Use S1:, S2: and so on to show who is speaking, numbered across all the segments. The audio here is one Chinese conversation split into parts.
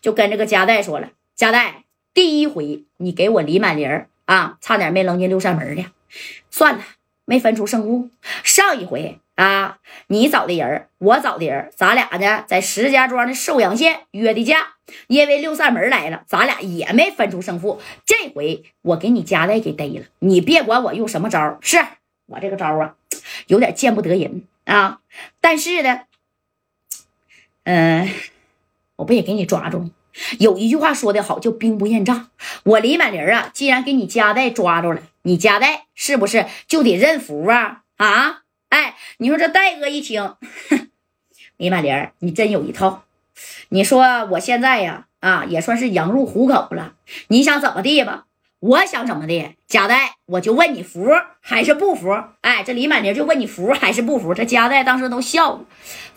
S1: 就跟这个加代说了：“加代，第一回你给我李满玲啊，差点没扔进六扇门去。算了，没分出胜负。上一回啊，你找的人，我找的人，咱俩呢在石家庄的寿阳县约的架，因为六扇门来了，咱俩也没分出胜负。这回我给你加代给逮了，你别管我用什么招，是我这个招啊，有点见不得人啊。但是呢。”嗯，不也给你抓住？有一句话说的好，叫兵不厌诈。我李满林啊，既然给你夹带抓住了，你夹带是不是就得认服啊？啊，哎，你说这戴哥一听，李满林，你真有一套。你说我现在呀，啊，也算是羊入虎口了。你想怎么地吧？我想怎么的？家代，我就问你服还是不服？哎，这李满林就问你服还是不服？这家代当时都笑了。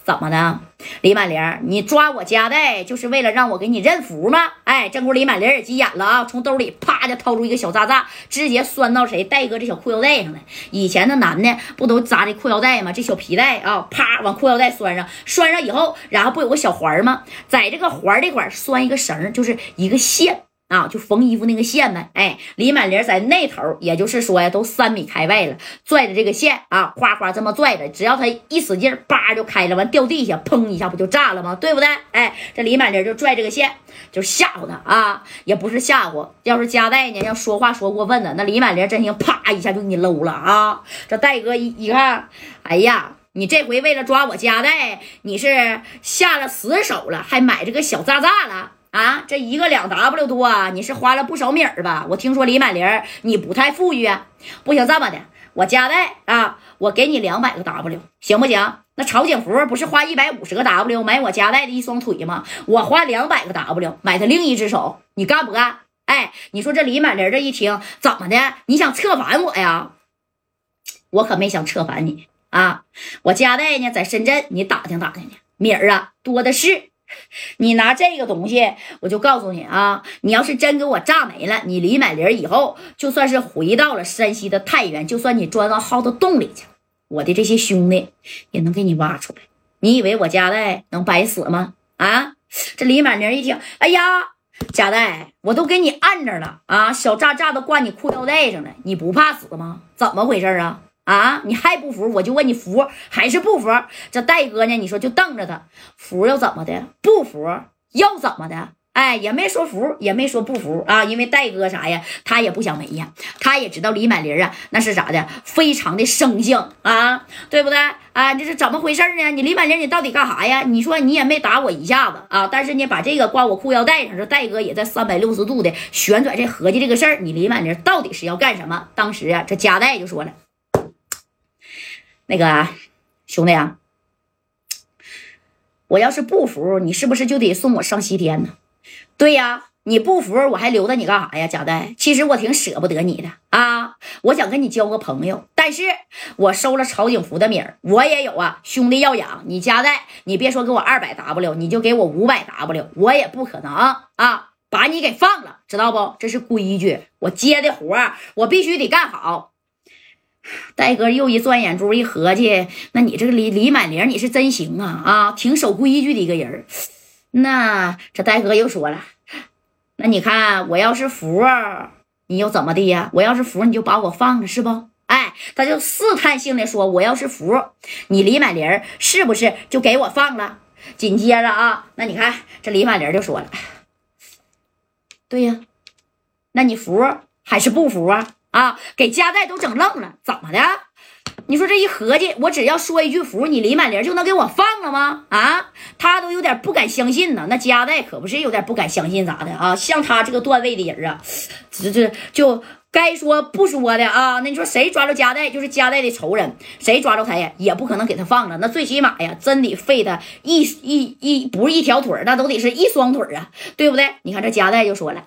S1: 怎么的，李满玲，你抓我家代就是为了让我给你认服吗？哎，这不李满玲也急眼了啊，从兜里啪就掏出一个小渣渣，直接拴到谁戴哥这小裤腰带上了。以前的男的不都扎这裤腰带吗？这小皮带啊，啪往裤腰带拴上，拴上以后，然后不有个小环吗？在这个环这块拴一个绳，就是一个线。啊，就缝衣服那个线呗，哎，李满玲在那头，也就是说呀，都三米开外了，拽着这个线啊，哗哗这么拽着，只要他一使劲，叭就开了，完掉地下，砰一下不就炸了吗？对不对？哎，这李满玲就拽这个线，就吓唬他啊，也不是吓唬，要是加代呢，要说话说过分的，那李满玲真行，啪一下就给你搂了啊！这戴哥一一看，哎呀，你这回为了抓我加代，你是下了死手了，还买这个小炸炸了。啊，这一个两 W 多啊，你是花了不少米儿吧？我听说李满玲你不太富裕啊，不行这么的，我加代啊，我给你两百个 W，行不行？那曹景福不是花一百五十个 W 买我加代的一双腿吗？我花两百个 W 买他另一只手，你干不干？哎，你说这李满玲这一听怎么的？你想策反我呀？我可没想策反你啊！我加代呢，在深圳，你打听打听去，米儿啊多的是。你拿这个东西，我就告诉你啊，你要是真给我炸没了，你李满林以后就算是回到了山西的太原，就算你钻到耗子洞里去，我的这些兄弟也能给你挖出来。你以为我家代能白死吗？啊！这李满林一听，哎呀，家代，我都给你按着了啊，小炸炸都挂你裤腰带上了，你不怕死吗？怎么回事啊？啊！你还不服？我就问你服还是不服？这戴哥呢？你说就瞪着他，服又怎么的？不服又怎么的？哎，也没说服，也没说不服啊！因为戴哥啥呀？他也不想没呀，他也知道李满林啊，那是咋的？非常的生性啊，对不对？啊，这是怎么回事呢？你李满林，你到底干啥呀？你说你也没打我一下子啊，但是呢，把这个挂我裤腰带上，这戴哥也在三百六十度的旋转，这合计这个事儿，你李满林到底是要干什么？当时啊，这加代就说了。那个兄弟啊，我要是不服，你是不是就得送我上西天呢？对呀，你不服，我还留着你干啥呀？贾代，其实我挺舍不得你的啊，我想跟你交个朋友，但是我收了曹景福的名儿，我也有啊，兄弟要养。你贾代，你别说给我二百 W，你就给我五百 W，我也不可能啊，把你给放了，知道不？这是规矩，我接的活儿，我必须得干好。戴哥又一转眼珠，一合计，那你这个李李满玲，你是真行啊啊，挺守规矩的一个人。那这戴哥又说了，那你看我要是服，你又怎么的呀？我要是服，你就把我放了是不？哎，他就试探性的说，我要是服，你李满玲是不是就给我放了？紧接着啊，那你看这李满玲就说了，对呀，那你服还是不服啊？啊！给加代都整愣了，怎么的？你说这一合计，我只要说一句服，你李满玲就能给我放了吗？啊，他都有点不敢相信呢。那加代可不是有点不敢相信咋的啊？像他这个段位的人啊，这这就该说不说的啊。那你说谁抓着加代就是加代的仇人，谁抓着他呀，也不可能给他放了。那最起码呀，真得废他一一一不是一条腿那都得是一双腿啊，对不对？你看这加代就说了，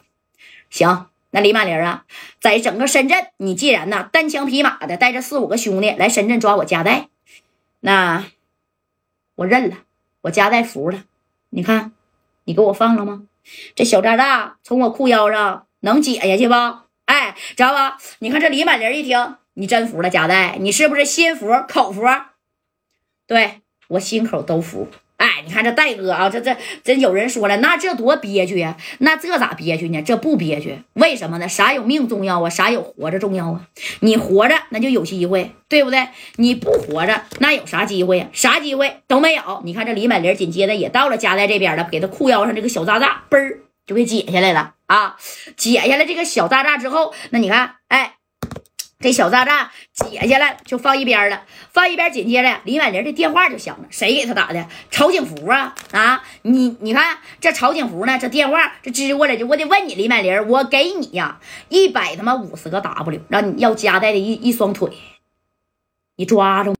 S1: 行。那李满玲啊，在整个深圳，你既然呢单枪匹马的带着四五个兄弟来深圳抓我家代，那我认了，我家代服了。你看，你给我放了吗？这小渣渣从我裤腰上能解下去不？哎，知道吧？你看这李满玲一听，你真服了，家代，你是不是心服口服？对我心口都服哎，你看这戴哥啊，这这真有人说了，那这多憋屈呀？那这咋憋屈呢？这不憋屈，为什么呢？啥有命重要啊？啥有活着重要啊？你活着那就有机会，对不对？你不活着那有啥机会呀？啥机会都没有。你看这李满林紧接着也到了夹在这边了，给他裤腰上这个小扎扎，嘣儿就给解下来了啊！解下来这个小扎扎之后，那你看，哎。这小炸炸解下来就放一边了，放一边。紧接着李婉玲的电话就响了，谁给他打的？曹景福啊啊！你你看这曹景福呢？这电话这支过来就我得问你，李婉玲，我给你呀一百他妈五十个 W，让你要夹带的一一双腿，你抓住。